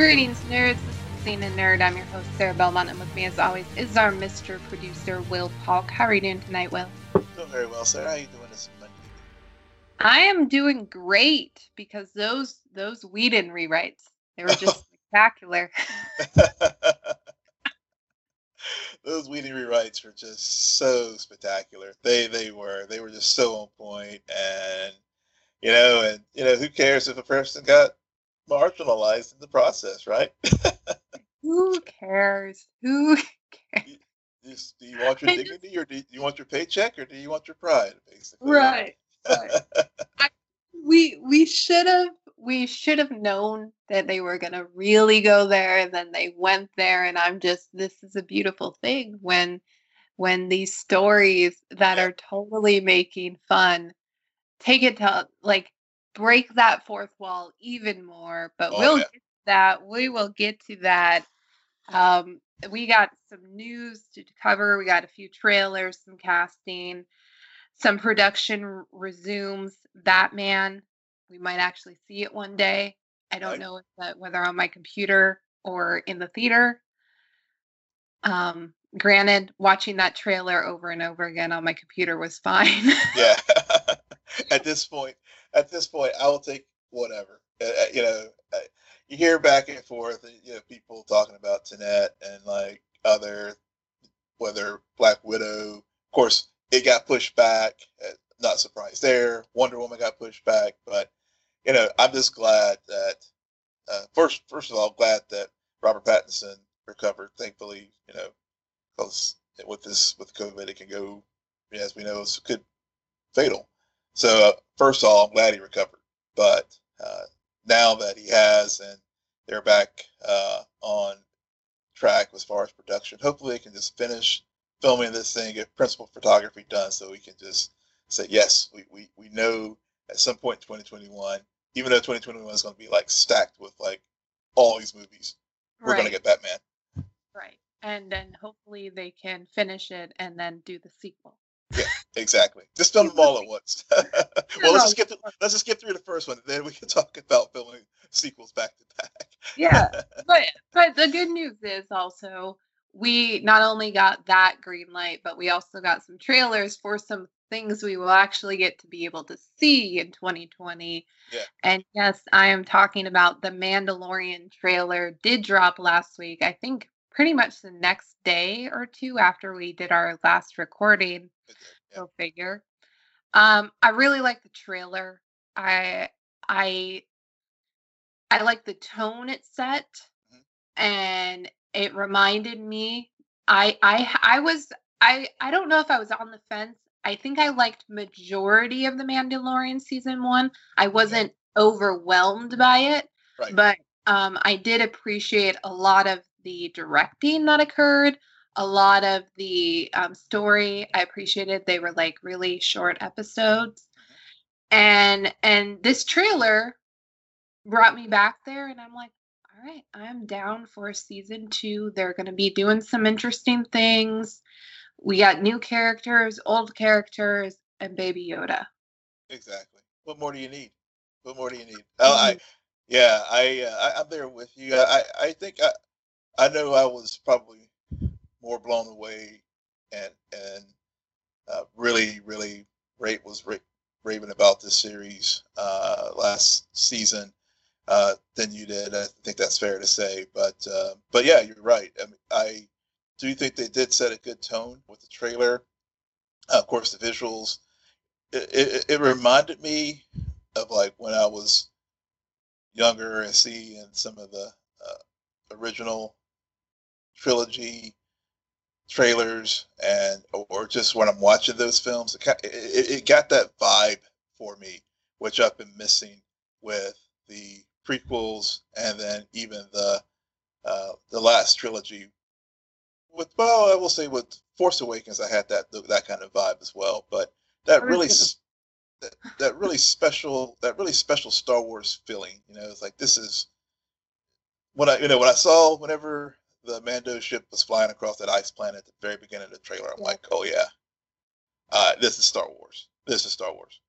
Greetings, nerds. This is Scene and Nerd. I'm your host, Sarah Belmont, and with me, as always, is our Mr. Producer, Will Polk. How are you doing tonight, Will? Doing very well, Sarah. How are you doing this Monday? I am doing great because those those Whedon rewrites they were just spectacular. Those Whedon rewrites were just so spectacular. They they were they were just so on point, and you know, and you know, who cares if a person got marginalized in the process, right? Who cares? Who cares? Just, do you want your I just- dignity, or do you want your paycheck, or do you want your pride? Basically, Right. right. I, we we should have we should have known that they were gonna really go there, and then they went there. And I'm just this is a beautiful thing when when these stories that Yeah. are totally making fun take it to like break that fourth wall even more. But Oh, we'll yeah. get to that. We will get to that. Um, we got some news to cover. We got a few trailers, some casting, some production resumes. Batman, we might actually see it one day. I don't Right. know if that, whether on my computer or in the theater. Um, granted, watching that trailer over and over again on my computer was fine. yeah. at this point, at this point, I will take whatever. Uh, uh, you know, uh, you hear back and forth. You know, people talking about Tenet and like other, whether Black Widow. Of course, it got pushed back. Uh, not surprised there. Wonder Woman got pushed back, but you know, I'm just glad that uh, first, first of all, glad that Robert Pattinson recovered. Thankfully, you know, because with this with COVID, it can go, as we know, it could fatal. So uh, first of all, I'm glad he recovered. But uh, now that he has, and they're back uh, on track as far as production, hopefully they can just finish filming this thing, get principal photography done, so we can just say yes, we we, we know at some point in 2021, even though 2021 is going to be like stacked with like all these movies, we're going to get Batman. right. And then hopefully they can finish it and then do the sequel. Yeah, exactly. Just film them all at once. well, let's just get through, let's just get through the first one, then we can talk about filming sequels back to back. Yeah. but but the good news is also we not only got that green light, but we also got some trailers for some things we will actually get to be able to see in 2020. Yeah. And yes, I am talking about the Mandalorian trailer did drop last week. I think pretty much the next day or two after we did our last recording. Yeah. Go figure. Um, I really like the trailer. I I I like the tone it set, Mhm. and it reminded me. I I I was I I don't know if I was on the fence. I think I liked majority of the Mandalorian season one. I wasn't overwhelmed by it, Right. but um, I did appreciate a lot of the directing that occurred, a lot of the um, story. I appreciated they were like really short episodes, and and this trailer brought me back there, and I'm like, all right, I'm down for season two. They're going to be doing some interesting things. We got new characters, old characters, and Baby Yoda. Exactly. What more do you need? What more do you need? Oh, I, yeah, I, uh, I, I'm there with you. I, I I think I, I know I was probably more blown away, and and uh, really, really, rate was ra- raving about this series uh, last season uh, than you did. I think that's fair to say. But uh, but yeah, you're right. I mean, I do think they did set a good tone with the trailer. Uh, of course, the visuals. It, it, it reminded me of like when I was younger and seeing some of the uh, original trilogy trailers and or just when I'm watching those films, it, it, it got that vibe for me, which I've been missing with the prequels and then even the uh, the last trilogy. With well, I will say with Force Awakens, I had that that kind of vibe as well. But that really that, that really special that really special Star Wars feeling, you know, it's like this is when I you know when I saw whenever the Mando ship was flying across that ice planet at the very beginning of the trailer. I'm yeah. like, oh yeah, uh, this is Star Wars. This is Star Wars.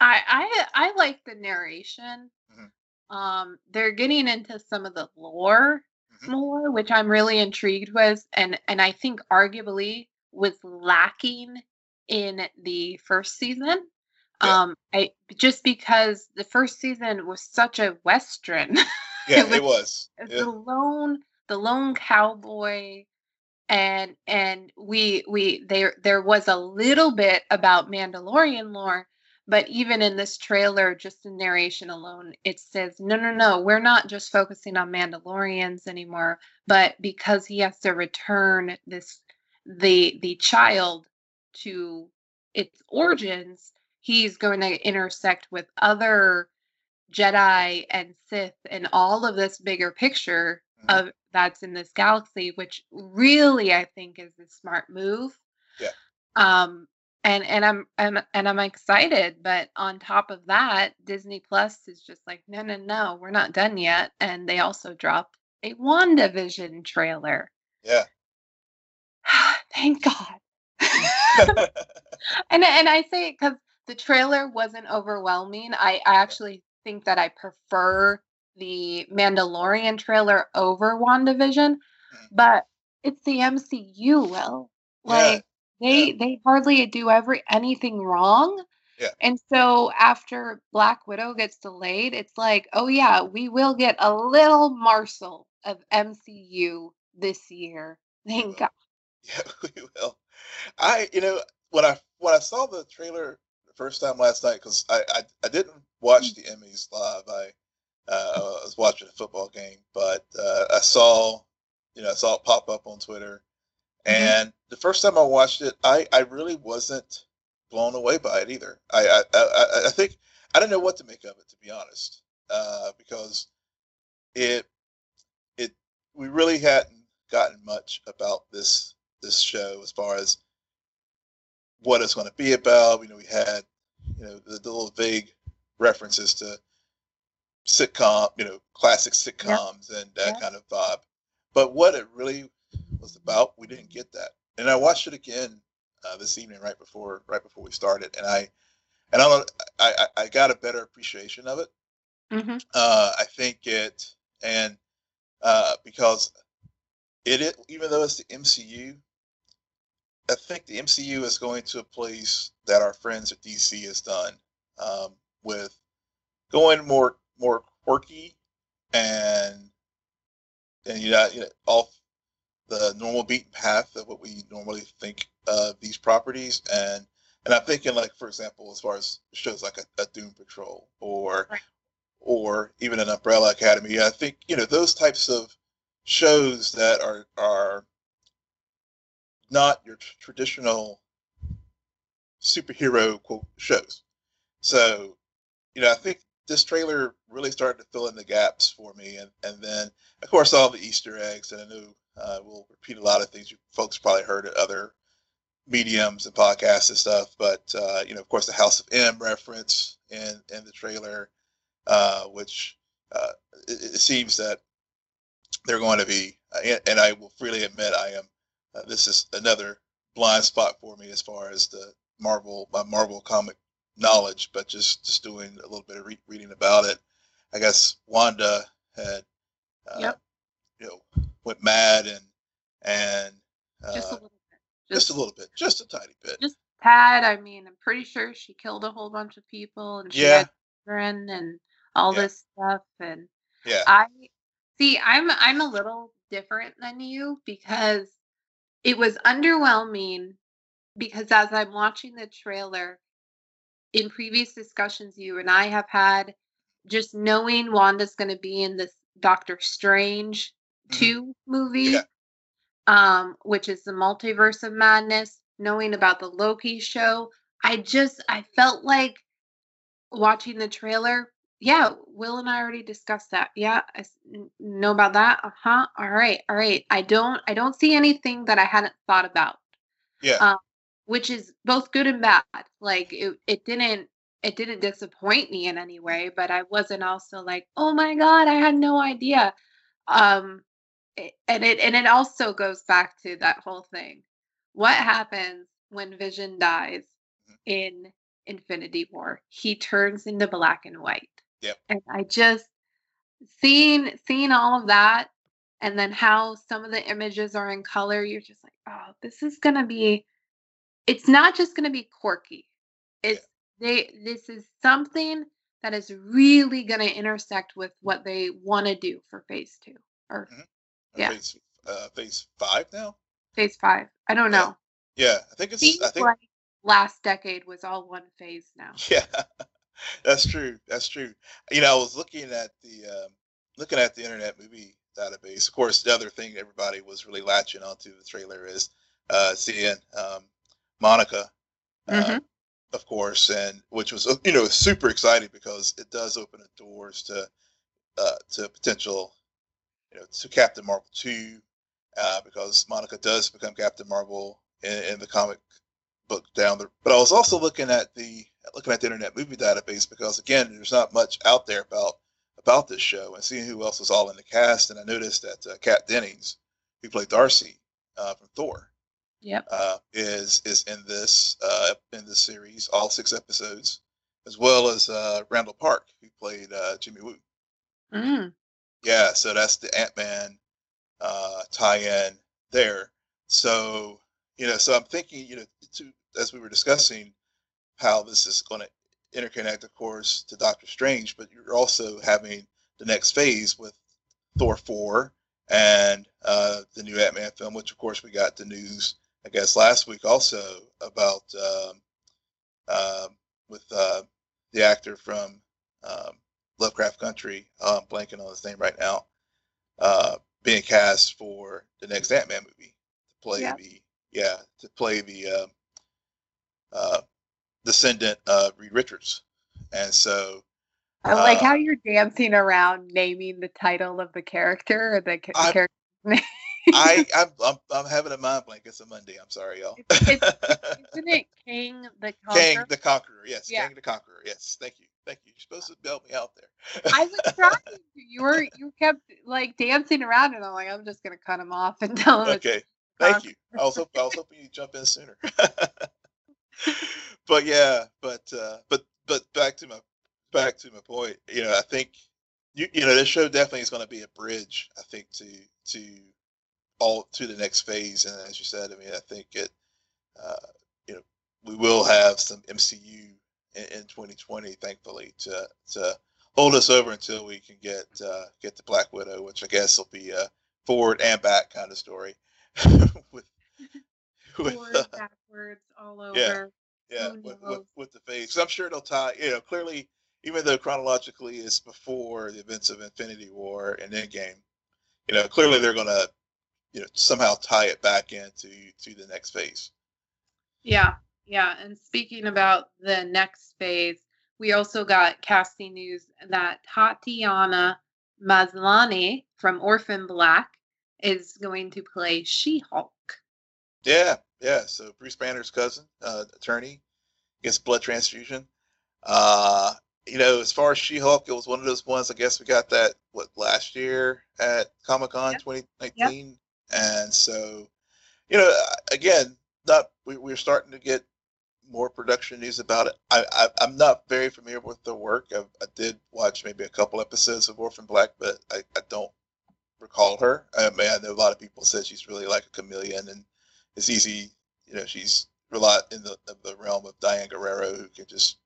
I I I like the narration. Mm-hmm. Um, they're getting into some of the lore mm-hmm. more, which I'm really intrigued with, and and I think arguably was lacking in the first season. Yeah. Um, I just because the first season was such a western. Yeah, it was. It was. The lone the lone cowboy and and we we there there was a little bit about Mandalorian lore, but even in this trailer, just the narration alone, it says no no no, we're not just focusing on Mandalorians anymore, but because he has to return this the the child to its origins, he's going to intersect with other Jedi and Sith and all of this bigger picture. Of that's in this galaxy, which really I think is a smart move. Yeah. Um, and and I'm, I'm and I'm excited, but on top of that, Disney Plus is just like, no, no, no, we're not done yet, and they also dropped a WandaVision trailer. Yeah. Thank God. and and I say it because the trailer wasn't overwhelming. I, I actually think that I prefer the Mandalorian trailer over WandaVision, mm-hmm. but it's the MCU, Will. Like yeah. they yeah. they hardly do every anything wrong. Yeah. And so after Black Widow gets delayed, it's like, oh yeah, we will get a little morsel of MCU this year. Thank God. Yeah, we will. I, you know, when I when I saw the trailer the first time last night, because I, I I didn't watch mm. the Emmys live. I uh, I was watching a football game, but uh, I saw, you know, I saw it pop up on Twitter, mm-hmm. and the first time I watched it, I, I really wasn't blown away by it either. I I, I, I think I didn't know what to make of it to be honest, uh, because it it we really hadn't gotten much about this this show as far as what it's going to be about. You know, we had you know the, the little vague references to sitcom, you know, classic sitcoms and that kind of vibe. But what it really was about, we didn't get that. And I watched it again uh, this evening, right before right before we started, and I and I I I got a better appreciation of it. Mm-hmm. Uh, I think it and uh, because it, it even though it's the MCU, I think the MCU is going to a place that our friends at DC has done um, with going more more quirky and and you know, you know off the normal beaten path of what we normally think of these properties and and I'm thinking like for example as far as shows like a, a Doom Patrol or right. or even an Umbrella Academy I think you know those types of shows that are are not your t- traditional superhero quote shows so you know I think this trailer really started to fill in the gaps for me, and and then of course all the Easter eggs, and I knew uh, we'll repeat a lot of things you folks probably heard at other mediums and podcasts and stuff, but uh, you know of course the House of M reference in in the trailer, uh, which uh, it, it, seems that they're going to be, uh, and I will freely admit I am. Uh, this is another blind spot for me as far as the Marvel my Marvel comic knowledge, but just just doing a little bit of re- reading about it. I guess Wanda had, uh, yep. you know, went mad and and uh, just a little bit, just, just, a little bit, just a tiny bit, just tad. I mean, I'm pretty sure she killed a whole bunch of people and she yeah. had children and all yeah. this stuff. And yeah, I see. I'm I'm a little different than you because it was underwhelming because as I'm watching the trailer, in previous discussions you and I have had, just knowing Wanda's going to be in this Doctor Strange Mhm. 2 movie, Yeah. um, which is the Multiverse of Madness, knowing about the Loki show. I just I felt like watching the trailer. Yeah, Will and I already discussed that. Yeah, I know about that. Uh-huh. All right. All right. I don't I don't see anything that I hadn't thought about Yeah. um, which is both good and bad. Like it, it didn't it didn't disappoint me in any way, but I wasn't also like, oh my god, I had no idea. Um, it- and it and it also goes back to that whole thing. What happens when Vision dies Mhm. in Infinity War? He turns into black and white. Yep. And I just seeing seeing all of that and then how some of the images are in color, you're just like, oh, this is gonna be it's not just gonna be quirky. It's they this is something that is really gonna intersect with what they want to do for phase two or Uh, yeah. Phase, uh, phase five now. phase five. I don't Yeah. know. Yeah, I think it's. Seems I think like last decade was all one phase now. Yeah, that's true. That's true. You know, I was looking at the um, looking at the Internet Movie Database. Of course, the other thing everybody was really latching onto the trailer is uh, seeing um, Monica, uh, Mhm. of course, and which was uh, you know super exciting because it does open the doors to uh, to potential you know to Captain Marvel two uh, because Monica does become Captain Marvel in, in the comic book down there. But I was also looking at the looking at the Internet Movie Database because again, there's not much out there about about this show and seeing who else was all in the cast. And I noticed that uh, Kat Dennings, who played Darcy uh, from Thor, Yep. uh, is is in this uh, in this series, all six episodes, as well as uh, Randall Park, who played uh, Jimmy Woo. Mm. Yeah, so that's the Ant Man uh, tie-in there. So you know, so I'm thinking, you know, to, as we were discussing how this is going to interconnect, of course, to Doctor Strange, but you're also having the next phase with Thor four and uh, the new Ant Man film, which of course we got the news, I guess, last week also about um, um, with uh, the actor from um, Lovecraft Country, uh, I'm blanking on his name right now, uh, being cast for the next Ant Man movie to play Yeah. the yeah to play the um, uh, descendant of Reed Richards, and so I like Uh, how you're dancing around naming the title of the character or the, ca- I- character name. I I'm, I'm I'm having a mind blank. It's a Monday. I'm sorry, y'all. It's- Isn't it Kang the Kang Conqueror? the Conqueror. Yes, Yeah. Kang the Conqueror. Yes, thank you, thank you. You're supposed to help me out there. I was trying to. You were you kept like dancing around, and I'm like, I'm just gonna cut him off and tell him. Okay, thank you. I was hoping I was hoping you'd jump in sooner. but yeah, but uh, but but back to my back to my point. You know, I think you you know this show definitely is going to be a bridge. I think to to all to the next phase. And as you said, I mean, I think it. Uh, you know, we will have some MCU in, in 2020, thankfully, to to hold us over until we can get uh, get the Black Widow, which I guess will be a forward and back kind of story with with forward, uh, backwards, all over. Yeah. yeah with, with with the phase. I'm sure they'll tie. You know, clearly, even though chronologically it's before the events of Infinity War and Endgame, you know, clearly they're gonna you know somehow tie it back into to the next phase. Yeah, yeah. And speaking about the next phase, we also got casting news that Tatiana Maslany from Orphan Black is going to play She-Hulk. Yeah, yeah. So Bruce Banner's cousin, uh, attorney, gets blood transfusion. Uh, you know, as far as She-Hulk, it was one of those ones. I guess we got that what last year at Comic Con Yep. 2019, and so you know, again, not we, we're starting to get more production news about it. I, I I'm not very familiar with the work. I, I did watch maybe a couple episodes of Orphan Black, but I, I don't recall her. I mean, I know a lot of people said she's really like a chameleon, and it's easy. You know, she's a lot in the, the realm of Diane Guerrero, who can just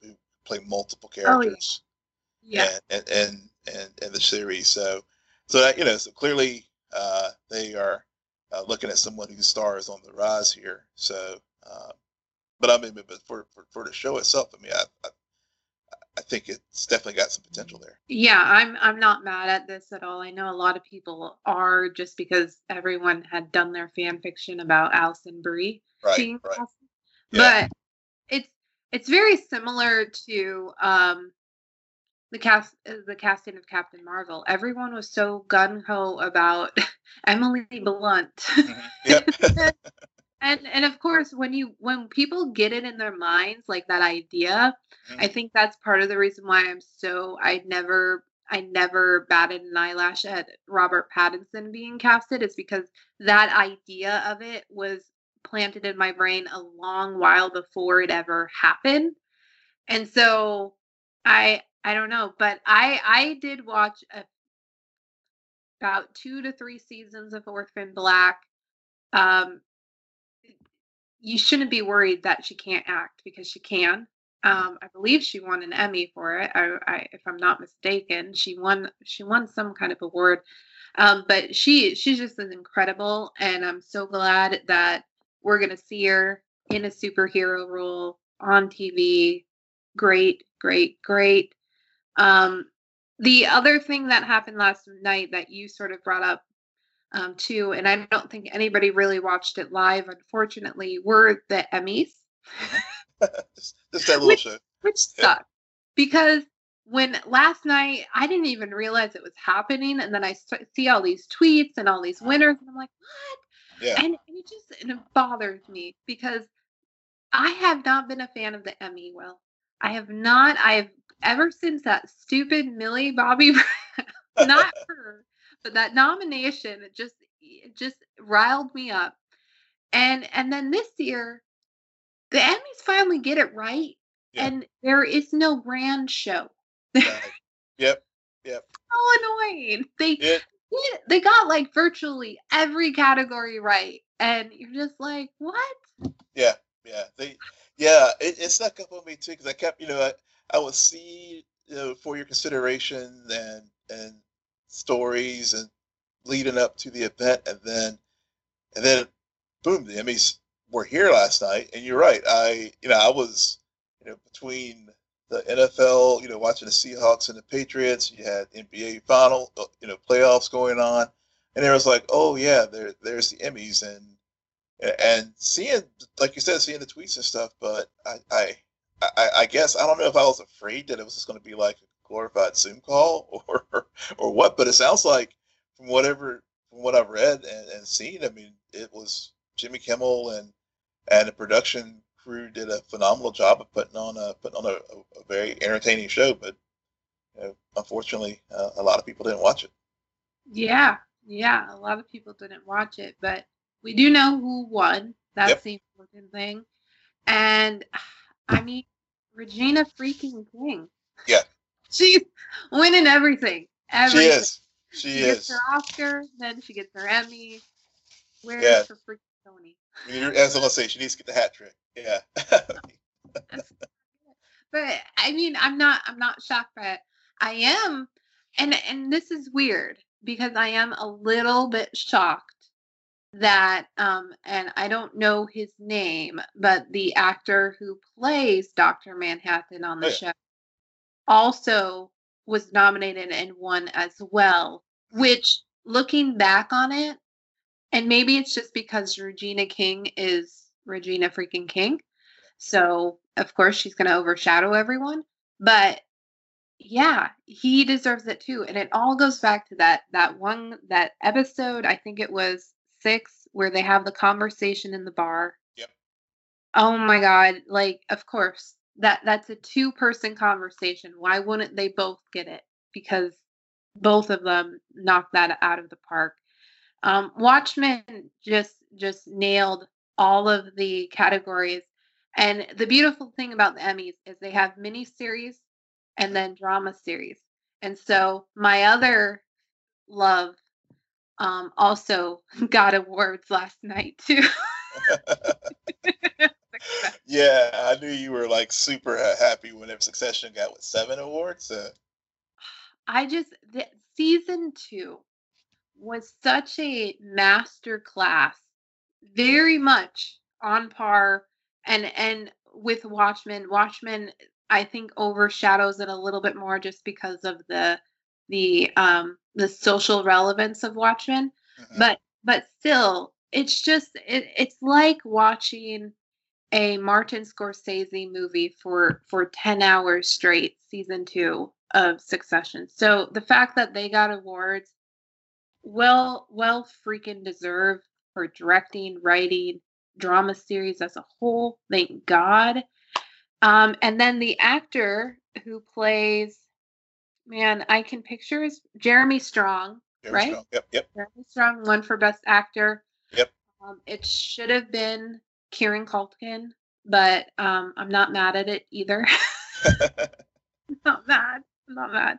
who play multiple characters. yeah. characters Yeah. and and and and the series. So so that you know, so clearly uh, they are uh, looking at someone whose star is on the rise here. So, uh, but I mean, but for, for for the show itself, I mean, I, I I think it's definitely got some potential there. Yeah, I'm I'm not mad at this at all. I know a lot of people are just because everyone had done their fan fiction about Alison Brie Right, being right. Yeah. But it's it's very similar to um the cast the casting of Captain Marvel. Everyone was so gun ho about Emily Blunt. Mhm. Yep. and and of course when you when people get it in their minds like that idea i Mhm. think that's part of the reason why i'm so i never i never batted an eyelash at robert pattinson being casted is because that idea of it was planted in my brain a long while before it ever happened and so i i don't know but i i did watch a, about two to three seasons of orphan black um you shouldn't be worried that she can't act because she can. Um, I believe she won an Emmy for it. I, I, if I'm not mistaken, she won. She won some kind of award. Um, but she, she's just as incredible, and I'm so glad that we're gonna see her in a superhero role on TV. Great, great, great. Um, the other thing that happened last night that you sort of brought up um, too, and I don't think anybody really watched it live, unfortunately, were the Emmys, just, just that little Which- show. which Yeah. sucked because when last night I didn't even realize it was happening, and then I st- see all these tweets and all these winners, and I'm like, what? Yeah. And, and it just and it bothers me because I have not been a fan of the Emmy. Well, I have not. I have ever since that stupid Millie Bobby, Brown- not her, but that nomination. It just it just riled me up. And and then this year, the Emmys finally get it right, Yeah. and there is no grand show. Right. Yep. Yep. so annoying. They It, they got like virtually every category right, and you're just like, what? yeah. Yeah. They. Yeah. It, it snuck up on me too because I kept, you know, I, I you know, for your consideration and and stories and leading up to the event, and then and then boom, the Emmys were here last night. And you're right. I, you know, I was, you know, between the NFL, you know, watching the Seahawks and the Patriots. You had NBA final, uh, you know, playoffs going on, and there was like, oh yeah, there there's the Emmys, and and seeing, like you said, seeing the tweets and stuff. But I I I, I guess I don't know if I was afraid that it was just going to be like a glorified Zoom call or or what. But it sounds like from whatever from what I've read and, and seen, I mean, it was Jimmy Kimmel and and the production crew did a phenomenal job of putting on a putting on a, a, very entertaining show. But you know, unfortunately, uh, a lot of people didn't watch it. Yeah, yeah. A lot of people didn't watch it, but we do know who won. That's Yep. the important thing. And I mean, Regina freaking King. Yeah. She's winning everything. She is. She She gets is. her Oscar, then she gets her Emmy. Where's Yeah. her freaking Tony? As I'm gonna say, she needs to get the hat trick. Yeah. but I mean, I'm not I'm not shocked by it. I am and and this is weird because I am a little bit shocked that um and I don't know his name, but the actor who plays Dr. Manhattan on the Oh, yeah. show also was nominated and won as well, which looking back on it, and maybe it's just because Regina King is Regina freaking King. So, of course, she's going to overshadow everyone, but yeah, he deserves it too. And it all goes back to that that one that episode, I think it was 6 where they have the conversation in the bar. Yep. Oh my god, like of course. That that's a two-person conversation. Why wouldn't they both get it? Because both of them knocked that out of the park. Um, Watchmen just just nailed all of the categories. And the beautiful thing about the Emmys is they have mini series and then drama series. And so my other love um, also got awards last night too. yeah, I knew you were like super happy whenever Succession got what seven awards. Uh, I just the, season two was such a master class, very much on par and and with Watchmen. Watchmen, I think overshadows it a little bit more just because of the the um the social relevance of Watchmen. Mhm. But but still, it's just it, it's like watching a Martin Scorsese movie for for 10 hours straight season 2 of Succession. So the fact that they got awards well well freaking deserved for directing, writing, drama series as a whole. Thank God. Um, and then the actor who plays, man, I can picture his Jeremy Strong. Very right? strong. Yep, yep. Jeremy Strong won for Best Actor. Yep. Um, it should have been Kieran Culkin, but um, I'm not mad at it either. not mad. I'm not mad.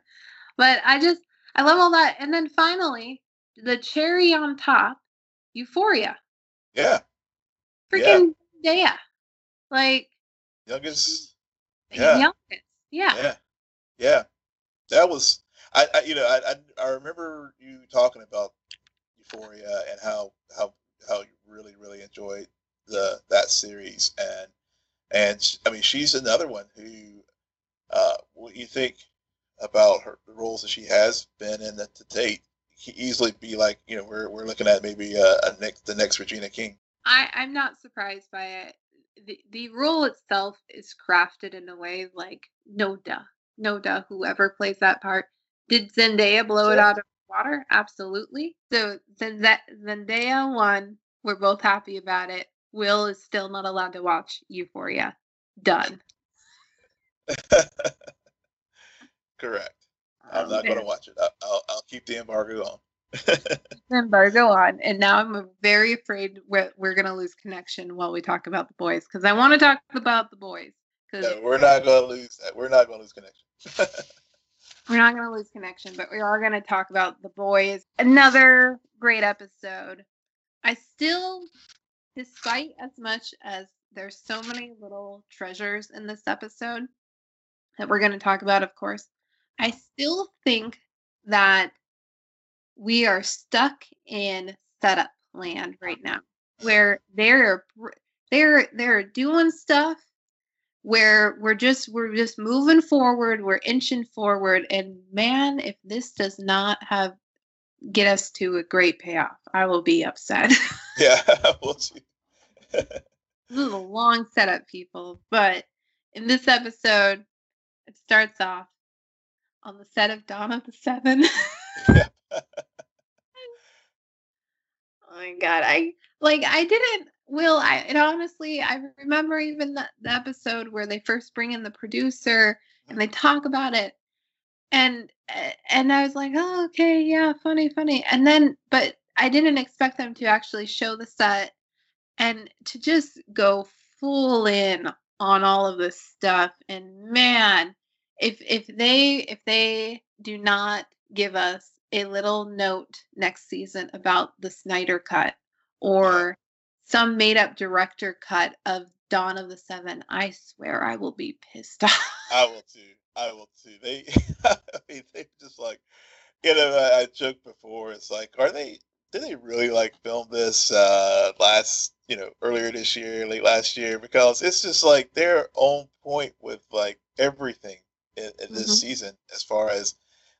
But I just I love all that. And then finally, the cherry on top, Euphoria. yeah. Freaking yeah. Like Youngest. Yeah. youngest. Yeah. Yeah. Yeah. That was I, I you know, I, I I remember you talking about Euphoria and how how how you really, really enjoyed the that series and and I mean she's another one who uh what you think about her the roles that she has been in the, to date could easily be like you know we're, we're looking at maybe a, a next the next Regina King I, I'm not surprised by it. The the role itself is crafted in a way like no duh. No duh, whoever plays that part. Did Zendaya blow it out of the water? Absolutely. So Zendaya won. We're both happy about it. Will is still not allowed to watch Euphoria. Done. correct I'm not going to watch it I'll, I'll keep the embargo on embargo on, and now I'm very afraid we're, we're gonna lose connection while we talk about the boys because I want to talk about the boys no, we're not going to lose that we're not going to lose connection we're not going to lose connection, but we are going to talk about the boys. Another great episode. I still, despite as much as there's so many little treasures in this episode that we're going to talk about, of course, I still think that we are stuck in setup land right now, where they're they're they're doing stuff where we're just we're just moving forward we're inching forward. And man if this does not have get us to a great payoff i will be upset. Yeah we'll see. This is a long setup people but in this episode it starts off on the set of dawn of the seven. Yeah. oh my god i like i didn't will i and honestly i remember even the, the episode where they first bring in the producer and they talk about it. And eh, and i was like oh okay yeah funny funny. And then but i didn't expect them to actually show the set and to just go full in on all of this stuff. And man if if they if they do not give us a little note next season about the Snyder cut or some made up director cut of Dawn of the Seven, I swear I will be pissed off. I will too. I will too. They, I mean, they just like, you know, I, I joked before. It's like, are they? Did they really like film this uh last, you know, earlier this year, late last year? Because it's just like they're on point with like everything in, in this Mhm. season, as far as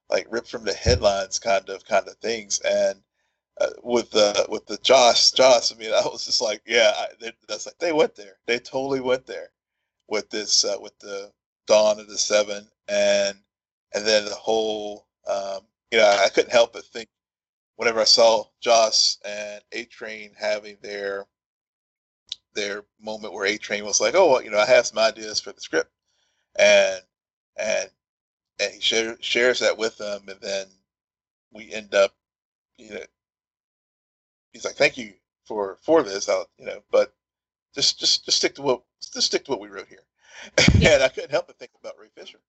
like ripped from the headlines kind of kind of things. And with the with the Josh Josh, I mean, I was just like, yeah, that's like they went there. They totally went there with this uh, with the Dawn of the Seven, and and then the whole, um, you know, I couldn't help but think whenever I saw Joss and A Train having their their moment where A Train was like, oh, well, you know, I have some ideas for the script, and and and he share, shares that with them, and then we end up, you know, he's like, thank you for for this, I'll, you know, but just just just stick to what just stick to what we wrote here. Yeah. and I couldn't help but think about Ray Fisher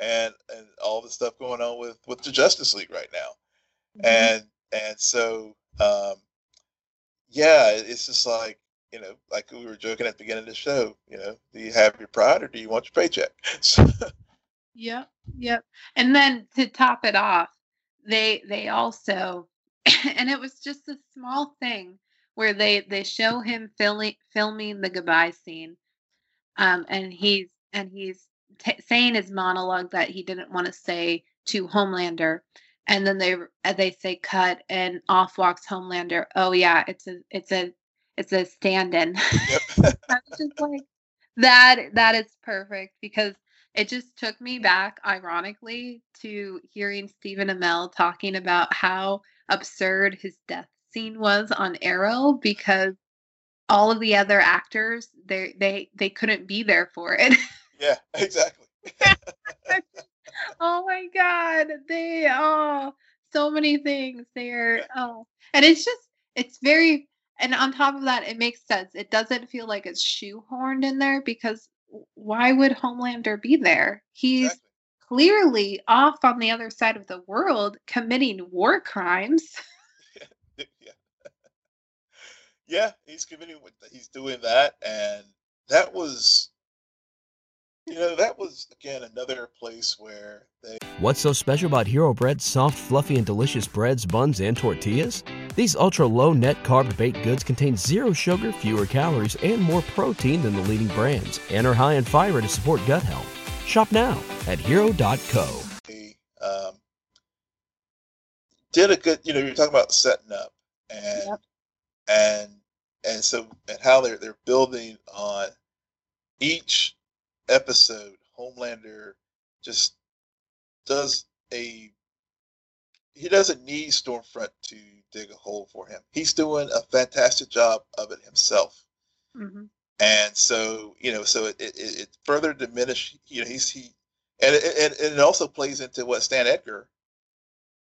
and and all the stuff going on with with the Justice League right now. And and so um yeah, it's just like, you know, like we were joking at the beginning of the show, you know, do you have your pride or do you want your paycheck? So, Yep, yep. And then to top it off, they they also and it was just a small thing where they they show him filming filming the goodbye scene. Um and he's and he's t- saying his monologue that he didn't want to say to Homelander, and then they they say cut, and off walks Homelander. Oh yeah, it's a it's a it's a stand-in. Yep. I was just like, that that is perfect because it just took me back, ironically, to hearing Stephen Amell talking about how absurd his death scene was on Arrow because all of the other actors they they they couldn't be there for it. Yeah, exactly. oh my god, they oh so many things there. Oh, and it's just it's very and on top of that, it makes sense. It doesn't feel like it's shoehorned in there because why would Homelander be there? He's exactly. Clearly off on the other side of the world committing war crimes. yeah. yeah, he's committing he's doing that and that was you know, that was again another place where they What's so special about Hero Bread's soft, fluffy and delicious breads, buns and tortillas? These ultra low net carb baked goods contain zero sugar, fewer calories, and more protein than the leading brands, and are high in fiber to support gut health. Shop now at hero.co. Um, did a good, you know, you're talking about setting up and yep. and and so and how they're they're building on each episode. Homelander just does a he doesn't need Stormfront to dig a hole for him. He's doing a fantastic job of it himself. Mm-hmm. And so, you know, so it, it, it further diminished, you know, he's, he, and it, and, and it also plays into what Stan Edgar,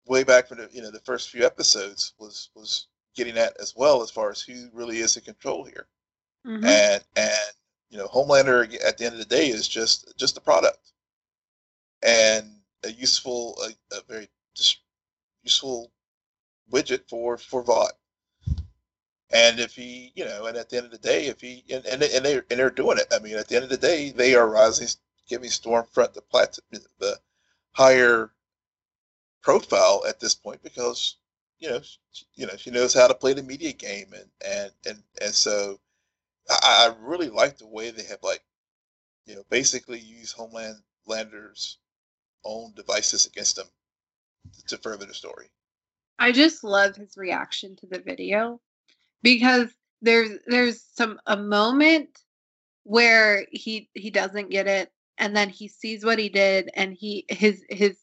way back from the, you know, the first few episodes was, was getting at as well, as far as who really is in control here. Mm-hmm. And, and, you know, Homelander at the end of the day is just, just a product and a useful, a, a very just useful widget for for Vought. And if he, you know, and at the end of the day, if he and and, and they and they're doing it. I mean, at the end of the day, they are rising, giving Stormfront the plat the higher profile at this point because you know she, you know she knows how to play the media game and and and and so I, I really like the way they have like you know basically use Homeland Lander's own devices against them to further the story. I just love his reaction to the video because there's there's some a moment where he he doesn't get it and then he sees what he did and he his his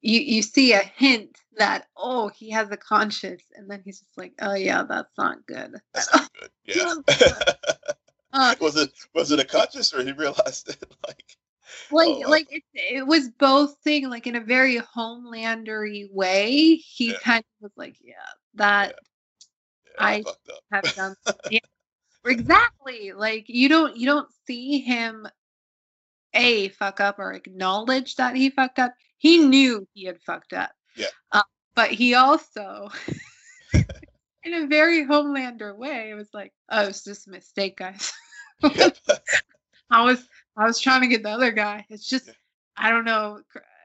you you see a hint that oh he has a conscience and then he's just like oh yeah that's not good that's not good yeah uh, was it was it a conscious or he realized it like like oh, like it, it was both thing like in a very homelandery way he yeah. kind of was like yeah that yeah. Yeah, i have done yeah, exactly like you don't you don't see him a fuck up or acknowledge that he fucked up he knew he had fucked up yeah uh, but he also in a very homelander way it was like oh it's just a mistake guys I was I was trying to get the other guy. It's just I don't know.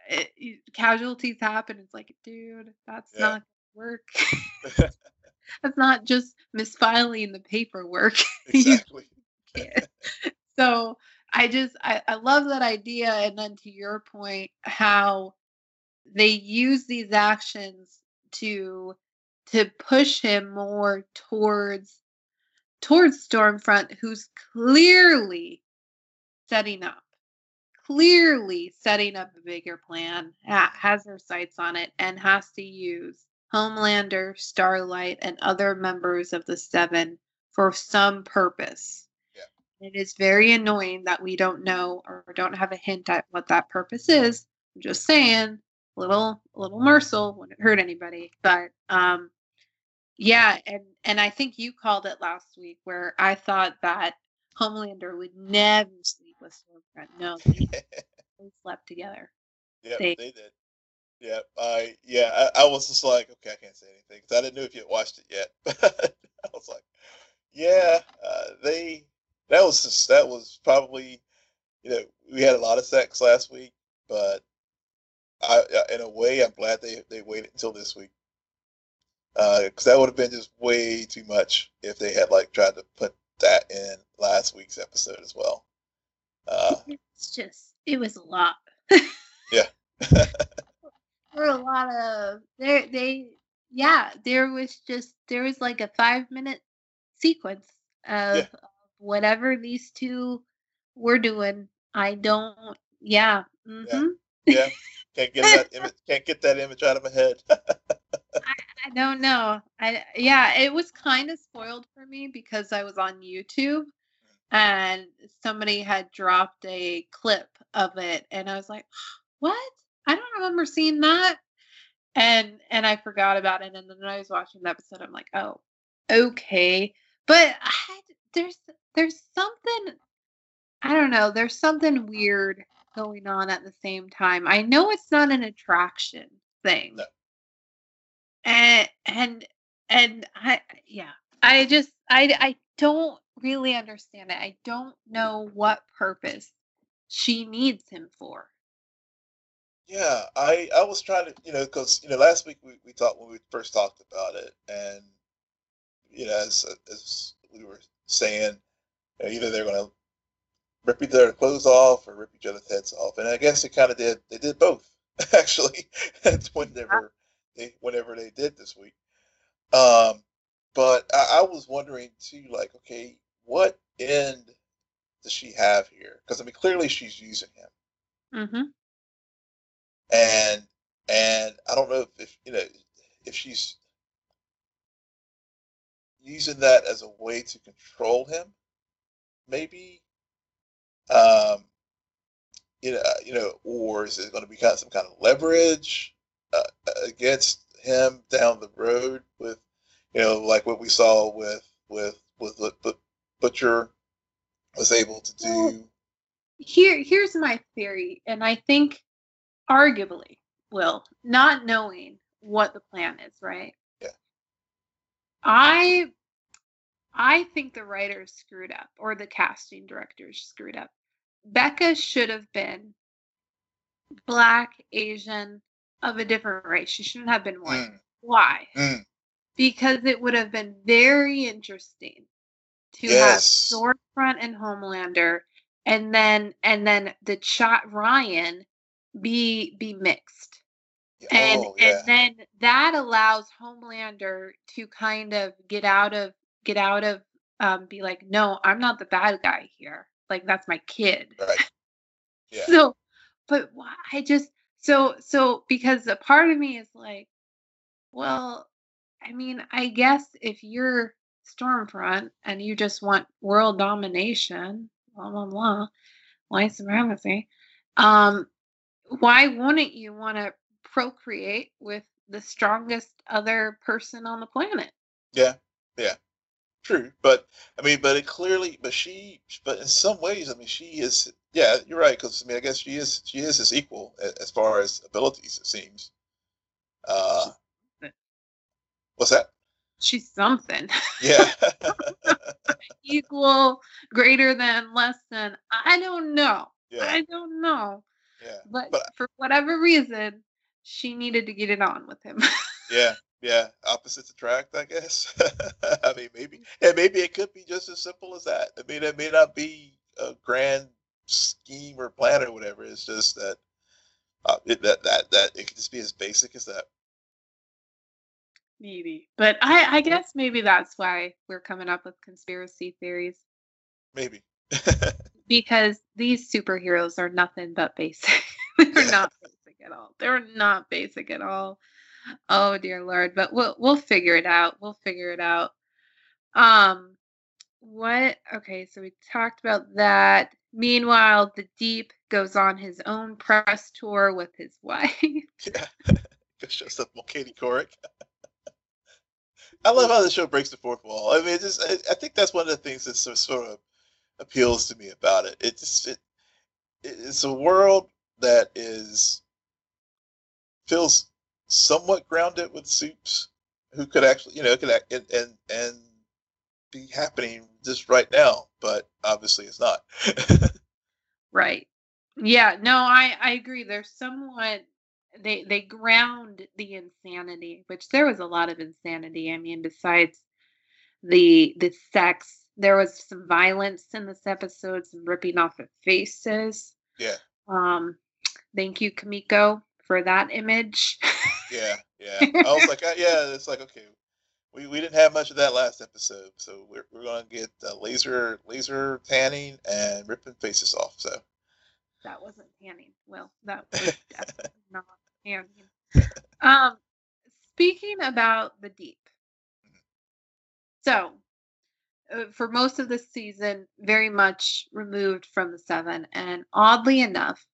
It, it, casualties happen. It's like, dude, that's yeah. not work. That's not just misfiling the paperwork. Exactly. so I just I, I love that idea. And then to your point, how they use these actions to to push him more towards towards Stormfront, who's clearly setting up, clearly setting up a bigger plan, has her sights on it, and has to use Homelander, Starlight, and other members of the Seven for some purpose. Yeah. It is very annoying that we don't know or don't have a hint at what that purpose is. I'm just saying, little little Mercil wouldn't hurt anybody, but um, yeah, and and I think you called it last week where I thought that Homelander would never sleep with Stormfront. No, they, they slept together. Yeah, they, they, did. Yeah, I yeah, I, I, was just like, okay, I can't say anything because I didn't know if you had watched it yet. But I was like, yeah, uh, they that was just, that was probably you know we had a lot of sex last week, but I in a way I'm glad they they waited until this week because uh, that would have been just way too much if they had like tried to put that in last week's episode as well. Uh, it's just it was a lot. yeah. there were a lot of there they yeah, there was just there was like a five minute sequence of, Yeah. of whatever these two were doing. I don't yeah. hmm yeah. Can't get that image. Can't get that image out of my head. I don't know. I yeah, it was kind of spoiled for me because I was on YouTube and somebody had dropped a clip of it and I was like, "What? I don't remember seeing that." And and I forgot about it and then I was watching the episode I'm like, "Oh, okay." But I, there's there's something I don't know, there's something weird going on at the same time. I know it's not an attraction thing No. and and and I yeah I just I I don't really understand it. I don't know what purpose she needs him for. Yeah, I I was trying to, you know, because you know, last week we, we talked when we first talked about it, and you know, as as we were saying, you know, either they're going to rip each other clothes off or rip each other's heads off, and I guess they kind of did. They did both actually. that's whenever they whenever they did this week, um, but I, I was wondering too, like, okay, what end does she have here? Because I mean, clearly she's using him Mm-hmm. And and I don't know if, if you know if she's using that as a way to control him, maybe. Um, you know, you know, or is it going to be kind of some kind of leverage uh, against him down the road with, you know, like what we saw with with with Butcher was able to Well, do. Here here's my theory, and I think arguably, Will, not knowing what the plan is, right? Yeah. I I think the writers screwed up, or the casting directors screwed up. Becca should have been black, Asian, of a different race. She shouldn't have been white. Mm, Why? mm, Because it would have been very interesting to Yes. have Stormfront and Homelander, and then and then the shot Ryan be be mixed and oh yeah, and then that allows Homelander to kind of get out of get out of um be like no I'm not the bad guy here like that's my kid right. Yeah. so but why I just so so because a part of me is like well I mean I guess if you're Stormfront and you just want world domination blah blah blah white supremacy um why wouldn't you want to procreate with the strongest other person on the planet? Yeah, yeah, true. But I mean, but it clearly, but she, but in some ways, I mean, she is. Yeah, you're right. Because I mean, I guess she is. She is his equal as far as abilities. It seems. Uh, what's that? She's something Yeah, equal, greater than, less than. I don't know. yeah, I don't know. Yeah, But, But- for whatever reason, she needed to get it on with him. yeah, yeah. Opposites attract, I guess. I mean, maybe, and maybe it could be just as simple as that. I mean, it may not be a grand scheme or plan or whatever. It's just that. Uh, it, that that that it could just be as basic as that. maybe. But I, I guess maybe that's why we're coming up with conspiracy theories. Maybe. because these superheroes are nothing but basic. They're not basic at all. They're not basic at all. Oh dear lord, but we'll we'll figure it out. We'll figure it out. Um what okay, so we talked about that. Meanwhile, the Deep goes on his own press tour with his wife. Yeah. Go show stuff on Katie Couric. I love how the show breaks the fourth wall. I mean, just I, I think that's one of the things that's sort of appeals to me about it. It just it, it's a world that is feels somewhat grounded with soups who could actually you know could act and and, and be happening just right now, but obviously it's not. Right. Yeah, no, I I agree. They're somewhat they they ground the insanity, which there was a lot of insanity. I mean, besides the the sex there was some violence in this episode, some ripping off of faces. Yeah. Um, thank you, Kimiko, for that image. Yeah, yeah. I was like, uh, yeah, it's like okay, we, we didn't have much of that last episode, so we're, we're gonna get uh, laser laser tanning and ripping faces off. So that wasn't tanning. Well, that was definitely not tanning. Um, speaking about the deep, so uh, Uh, for most of the season, very much removed from the seven, and oddly enough,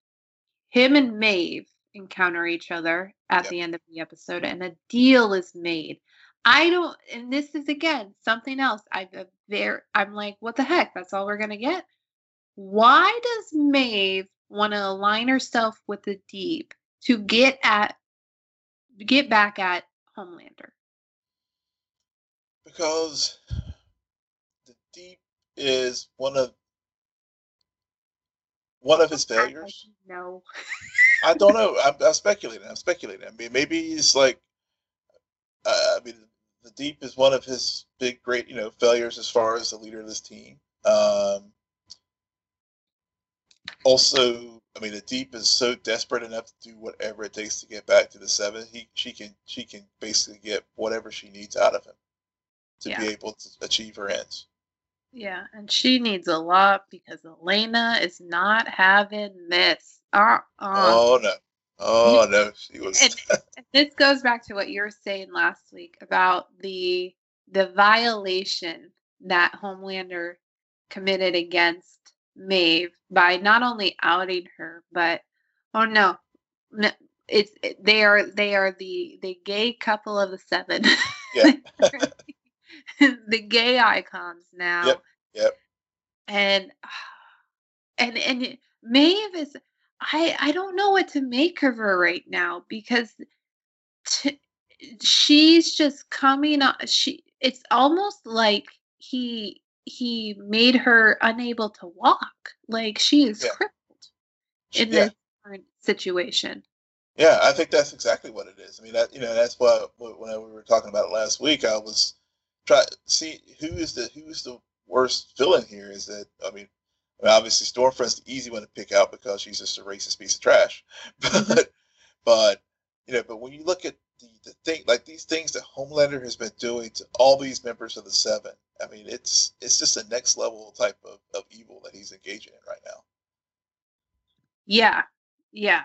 him and Maeve encounter each other at Yep. the end of the episode, and a deal is made. I don't, and this is again something else. I uh, there, I'm like, what the heck? That's all we're gonna get. Why does Maeve want to align herself with the Deep to get at, get back at Homelander? because deep is one of one of his failures. No. I don't know. I'm, I'm speculating. I'm speculating. I mean, maybe he's like, uh, I mean, the deep is one of his big, great, you know, failures as far as the leader of this team. Um, also, I mean, the deep is so desperate enough to do whatever it takes to get back to the seven. He, she can, she can basically get whatever she needs out of him to Yeah. be able to achieve her ends. Yeah, and she needs a lot because Elena is not having this. Uh, uh. Oh no, oh no, she was. And, and this goes back to what you were saying last week about the the violation that Homelander committed against Maeve by not only outing her, but oh no, no it's it- they are they are the the gay couple of the seven. Yeah. the gay icons now. Yep, yep. And and and Maeve is I I don't know what to make of her right now because t- she's just coming up she it's almost like he he made her unable to walk like she is Yeah. crippled in yeah. this current situation Yeah, I think that's exactly what it is. I mean, that you know, that's why when we were talking about it last week, I was to see who is the who's the worst villain here. Is that I mean, I mean, obviously Stormfront's the easy one to pick out because she's just a racist piece of trash. But mm-hmm. but you know, but when you look at the the thing like these things that Homelander has been doing to all these members of the Seven, I mean, it's it's just a next level type of, of evil that he's engaging in right now. Yeah, yeah.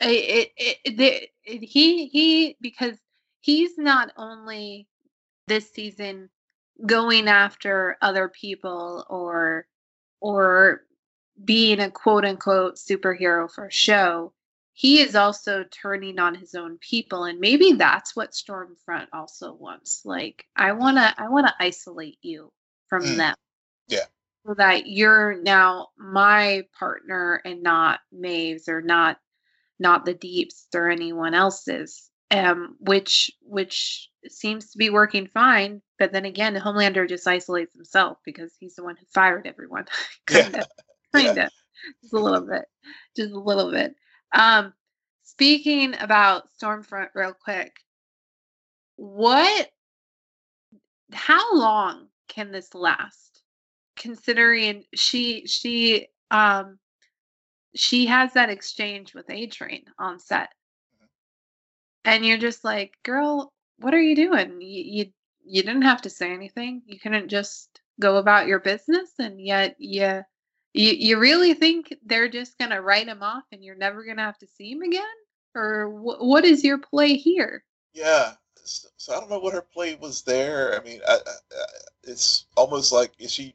It, it, it, the- it- he he because he's not only this season going after other people or or being a quote unquote superhero for a show. He is also turning on his own people, and maybe that's what Stormfront also wants. Like, I wanna, I wanna isolate you from Mm. them Yeah. so that you're now my partner and not Maeve's or not not the Deeps or anyone else's. Um, which which seems to be working fine, but then again, the Homelander just isolates himself because he's the one who fired everyone. Kind of, kind of, just a little bit, just a little bit. Um, speaking about Stormfront, real quick, what? How long can this last? considering she she um she has that exchange with A Train on set. And you're just like, girl, what are you doing? You, you you didn't have to say anything. You couldn't just go about your business and yet you you, you really think they're just to write him off and you're never to have to see him again? Or wh- what is your play here? Yeah. So, I don't know what her play was there. I mean, I, I, it's almost like is she?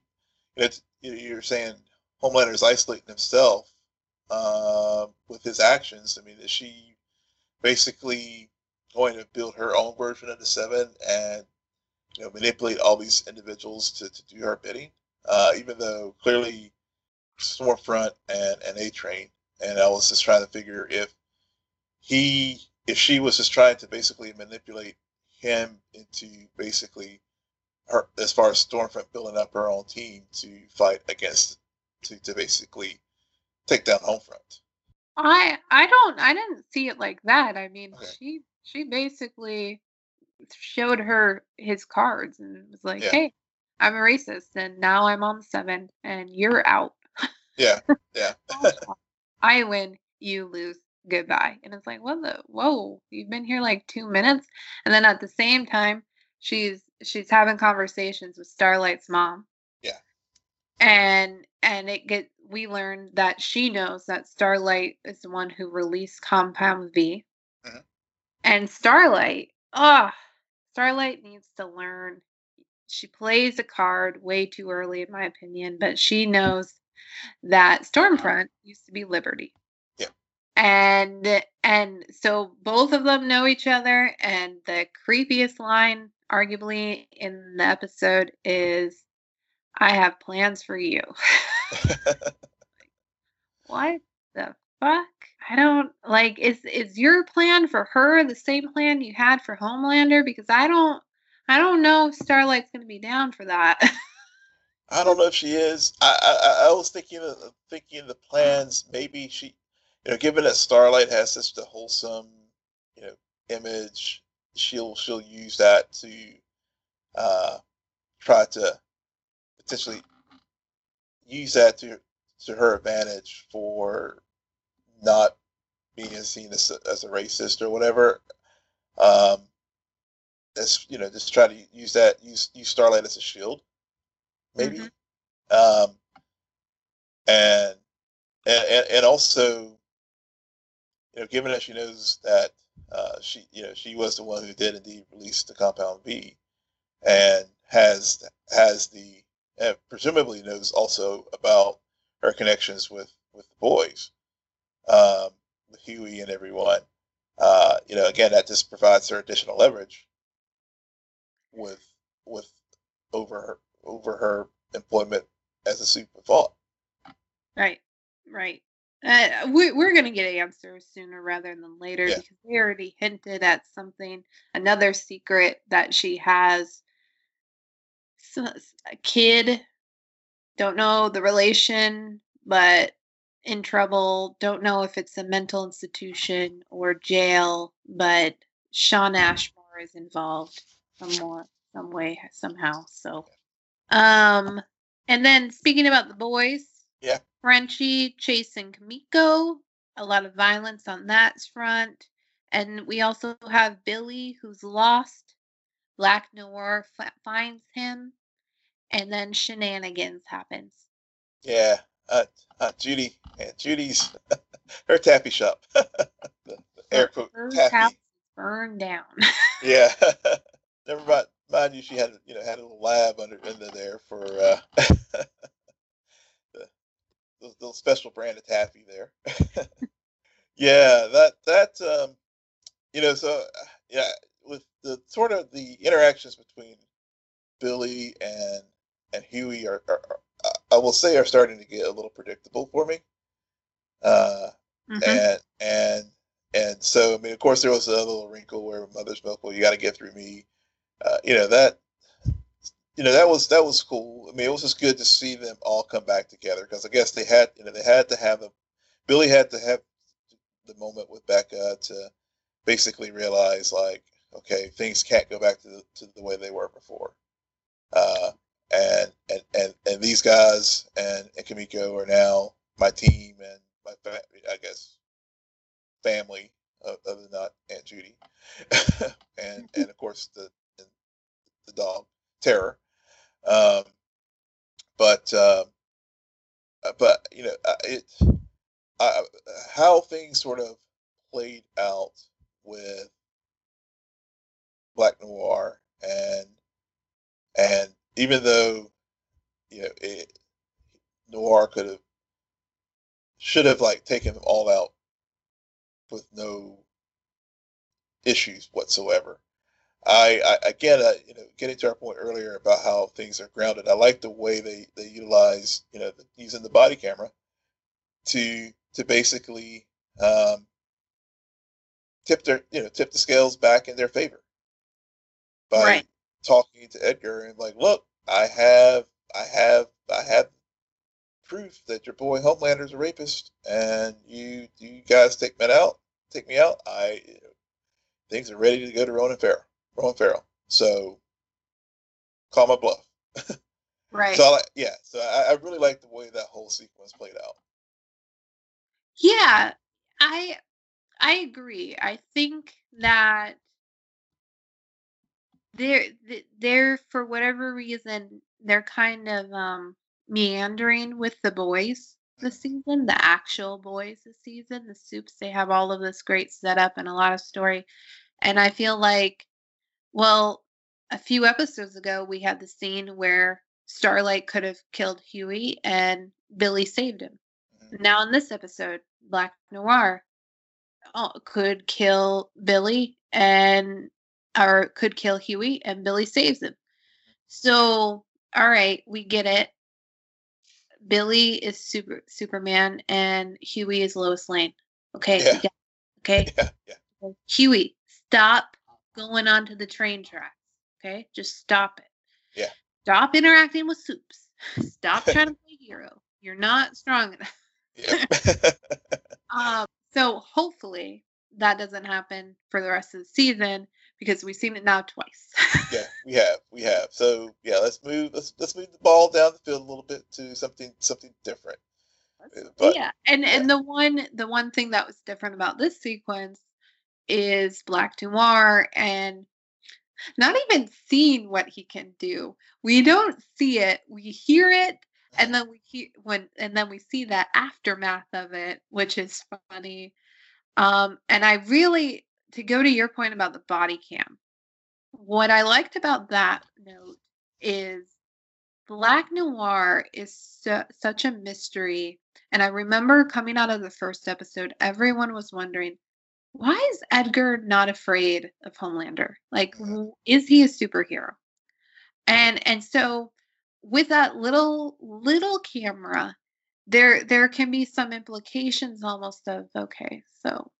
You know, you're saying Homelander is isolating himself uh, with his actions. I mean, is she basically going to build her own version of the Seven and you know manipulate all these individuals to, to do her bidding? Uh, even though clearly Stormfront and and A Train, and I was just trying to figure if he if she was just trying to basically manipulate him into basically her as far as Stormfront building up her own team to fight against to, to basically take down Homefront. I I don't I didn't see it like that. I mean, Okay. she she basically showed her his cards and was like, Yeah. "Hey, I'm a racist and now I'm on seven and you're out. Yeah, yeah. I win, you lose, goodbye. And it's like, what the whoa, you've been here like two minutes. And then at the same time, she's she's having conversations with Starlight's mom. Yeah. And and it get we learned that she knows that Starlight is the one who released Compound V. And Starlight, ah, Starlight needs to learn. She plays a card way too early, in my opinion, but she knows that Stormfront used to be Liberty. Yeah. And and so both of them know each other, and the creepiest line, arguably, in the episode is, "I have plans for you." what the fuck? I don't like is is your plan for her the same plan you had for Homelander? Because I don't I don't know if Starlight's gonna be down for that. I don't know if she is. I I, I was thinking of thinking the plans. Maybe she, you know, given that Starlight has such a wholesome, you know, image, she'll she'll use that to uh, try to potentially use that to to her advantage for not being seen as a, as a racist or whatever. Um, as you know, just try to use that use use Starlight as a shield, maybe. Mhm. Um, and, and and also, you know, given that she knows that uh, she you know she was the one who did indeed release the Compound V, and has has the and presumably knows also about her connections with with the boys, um, Huey and everyone. Uh, you know, again, that just provides her additional leverage with with over her over her employment as a super thought. Right, right. Uh, we, we're going to get answers sooner rather than later Yeah. because they already hinted at something, another secret that she has. So, a kid, don't know the relation, but in trouble. Don't know if it's a mental institution or jail, but Shawn Ashmore is involved somewhat, some way, somehow. So, um, and then speaking about the boys, Yeah. Frenchie chasing Kimiko, a lot of violence on that front. And we also have Billy, who's lost. Black Noir f- finds him, and then shenanigans happens. Yeah, uh, uh, Judy, yeah, Judy's her taffy shop, air quote Her taffy. house burned down. Yeah, never mind. Mind you, she had you know had a little lab under under there for uh, the, the little special brand of taffy there. yeah, that that um, you know, so uh, yeah, with the sort of the interactions between Billy and and Huey are, are, are I will say are starting to get a little predictable for me. Uh, Mhm. and and and so I mean, of course, there was a little wrinkle where Mother's Milk, well, you got to get through me. Uh, you know that, you know that was that was cool. I mean, it was just good to see them all come back together because I guess they had, you know, they had to have a Billy had to have the moment with Becca to basically realize like, okay, things can't go back to the, to the way they were before. Uh, and and and and these guys and, and Kimiko are now my team and my I guess family other than not Aunt Judy. And and of course the the dog Terror um, but um, uh, but you know uh, it uh, how things sort of played out with Black Noir and and even though you know it, Noir could have should have like taken them all out with no issues whatsoever. I, I again, uh, you know, getting to our point earlier about how things are grounded. I like the way they they utilize, you know, using the body camera to to basically um, tip their, you know, tip the scales back in their favor by Right. Talking to Edgar and like, look, I have, I have, I have proof that your boy Homelander's is a rapist, and you you guys take me out, take me out. I things are ready to go to Ronan Farrow, Ronan Farrow. So call my bluff. Right. So I yeah, so I, I really like the way that whole sequence played out. Yeah, I I agree. I think that they're they're for whatever reason they're kind of um meandering with the boys this season, the actual boys this season, the soups. They have all of this great setup and a lot of story, and I feel like, well, a few episodes ago we had the scene where Starlight could have killed Huey and Billy saved him. Mhm. Now in this episode, Black Noir uh, could kill Billy and or could kill Huey and Billy saves him. So, all right, we get it. Billy is super Superman and Huey is Lois Lane. Okay. we Yeah. Okay. Yeah, yeah, Huey, stop going onto the train tracks. Okay? Just stop it. Yeah. Stop interacting with soups. Stop trying to play hero. You're not strong enough. yeah. Um, so hopefully that doesn't happen for the rest of the season because we've seen it now twice. yeah, we have, we have. So yeah, let's move. Let's let's move the ball down the field a little bit to something something different. Uh, But yeah, and and the one the one thing that was different about this sequence is Black Noir and not even seeing what he can do. We don't see it. We hear it and then we hear when and then we see that aftermath of it, which is funny. Um and I really to go to your point about the body cam. What I liked about that note is Black Noir is su- such a mystery. And I remember coming out of the first episode, everyone was wondering, why is Edgar not afraid of Homelander? Like, Mhm. is he a superhero? And and so with that little little camera, there there can be some implications almost of okay, so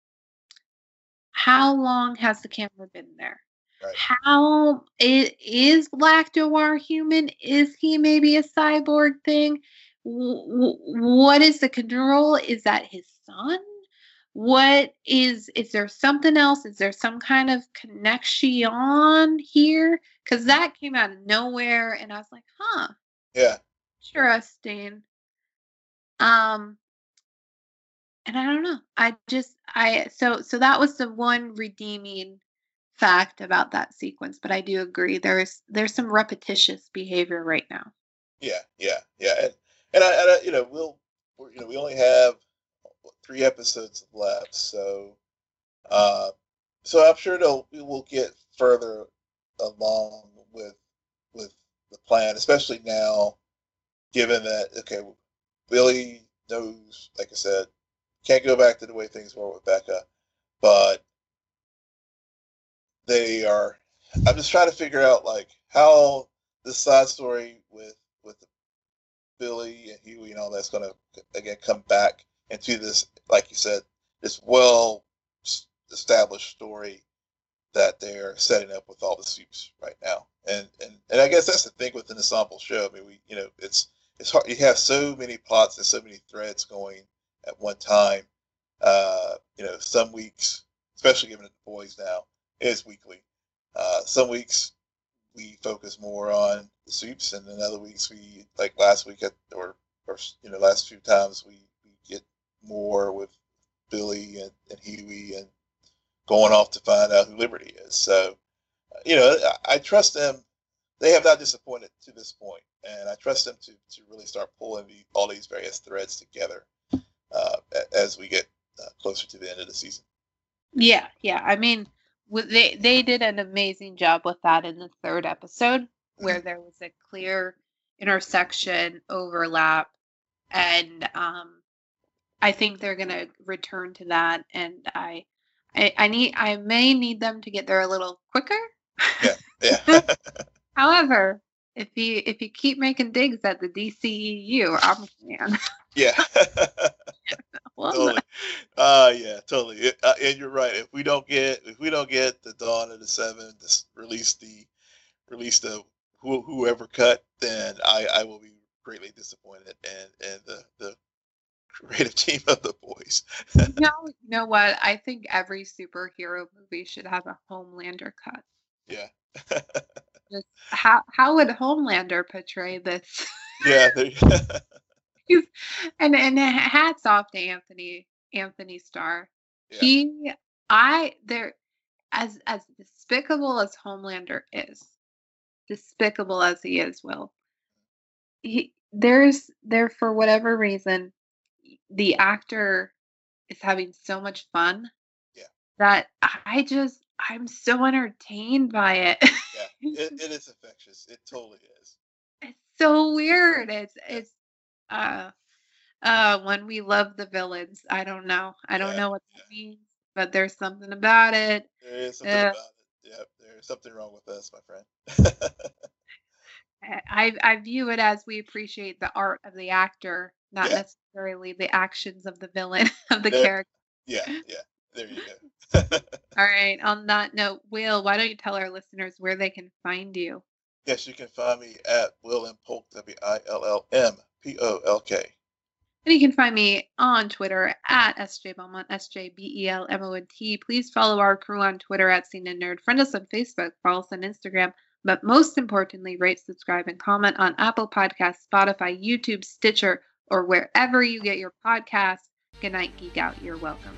how long has the camera been there? Right. How it is Black Noir human? Is he maybe a cyborg thing? W- w- what is the control? Is that his son? What is is there something else? Is there some kind of connection here? Because that came out of nowhere, and I was like, huh, yeah, interesting. Um, and I don't know. I just I so so that was the one redeeming fact about that sequence. But I do agree there's there's some repetitious behavior right now. yeah, yeah, yeah. And and I, and I you know we'll you know we only have three episodes left, so uh, so I'm sure they'll we will get further along with with the plan, especially now, given that okay, Billy knows, like I said, can't go back to the way things were with Becca, but they are. I'm just trying to figure out like how this side story with with Billy and Huey and all that's going to again come back into this, like you said, this well established story that they're setting up with all the soups right now. And and and I guess that's the thing with an ensemble show. I mean, we you know it's it's hard. You have so many plots and so many threads going at one time. Uh, you know, some weeks, especially given it the boys now, is weekly. Uh, some weeks we focus more on the soups, and then other weeks we like last week at or or you know last few times we, we get more with Billy and, and Huey and going off to find out who Liberty is. So uh, you know I, I trust them. They have not disappointed to this point, and I trust them to to really start pulling the, all these various threads together uh, as we get uh, closer to the end of the season. Yeah, yeah. I mean, they they did an amazing job with that in the third episode, where there was a clear intersection overlap, and um, I think they're gonna return to that. And I, I, I need, I may need them to get there a little quicker. Yeah. However, if you if you keep making digs at the DCEU, I'm a fan. yeah. well, totally. Uh, yeah, totally. Uh, and you're right. If we don't get, if we don't get the Dawn of the Seven, to release the, release the who, whoever cut, then I, I will be greatly disappointed. And and the the creative team of the boys. you know, you know what? I think every superhero movie should have a Homelander cut. Yeah. How how would Homelander portray this? yeah, He's and and hats off to Anthony Anthony Starr. Yeah. He I there as as despicable as Homelander is, despicable as he is, Will. He there's there for whatever reason the actor is having so much fun Yeah. that I just I'm so entertained by it. yeah, it, it is infectious. It totally is. it's so weird. It's it's uh uh when we love the villains. I don't know. I don't Yeah, know what that means, but there's something about it. There is something Yeah. about it. Yep, there's something wrong with us, my friend. I I view it as we appreciate the art of the actor, not Yeah. necessarily the actions of the villain of the There- character. yeah, yeah. There you go. All right. On that note, Will, why don't you tell our listeners where they can find you? yes, you can find me at Will and Polk, W I L L M P O L K. And you can find me on Twitter at SJ Belmont, S J B E L M O N T. Please follow our crew on Twitter at Scene and Nerd. Friend us on Facebook, follow us on Instagram. But most importantly, rate, subscribe, and comment on Apple Podcasts, Spotify, YouTube, Stitcher, or wherever you get your podcasts. Good night, Geek Out. You're welcome.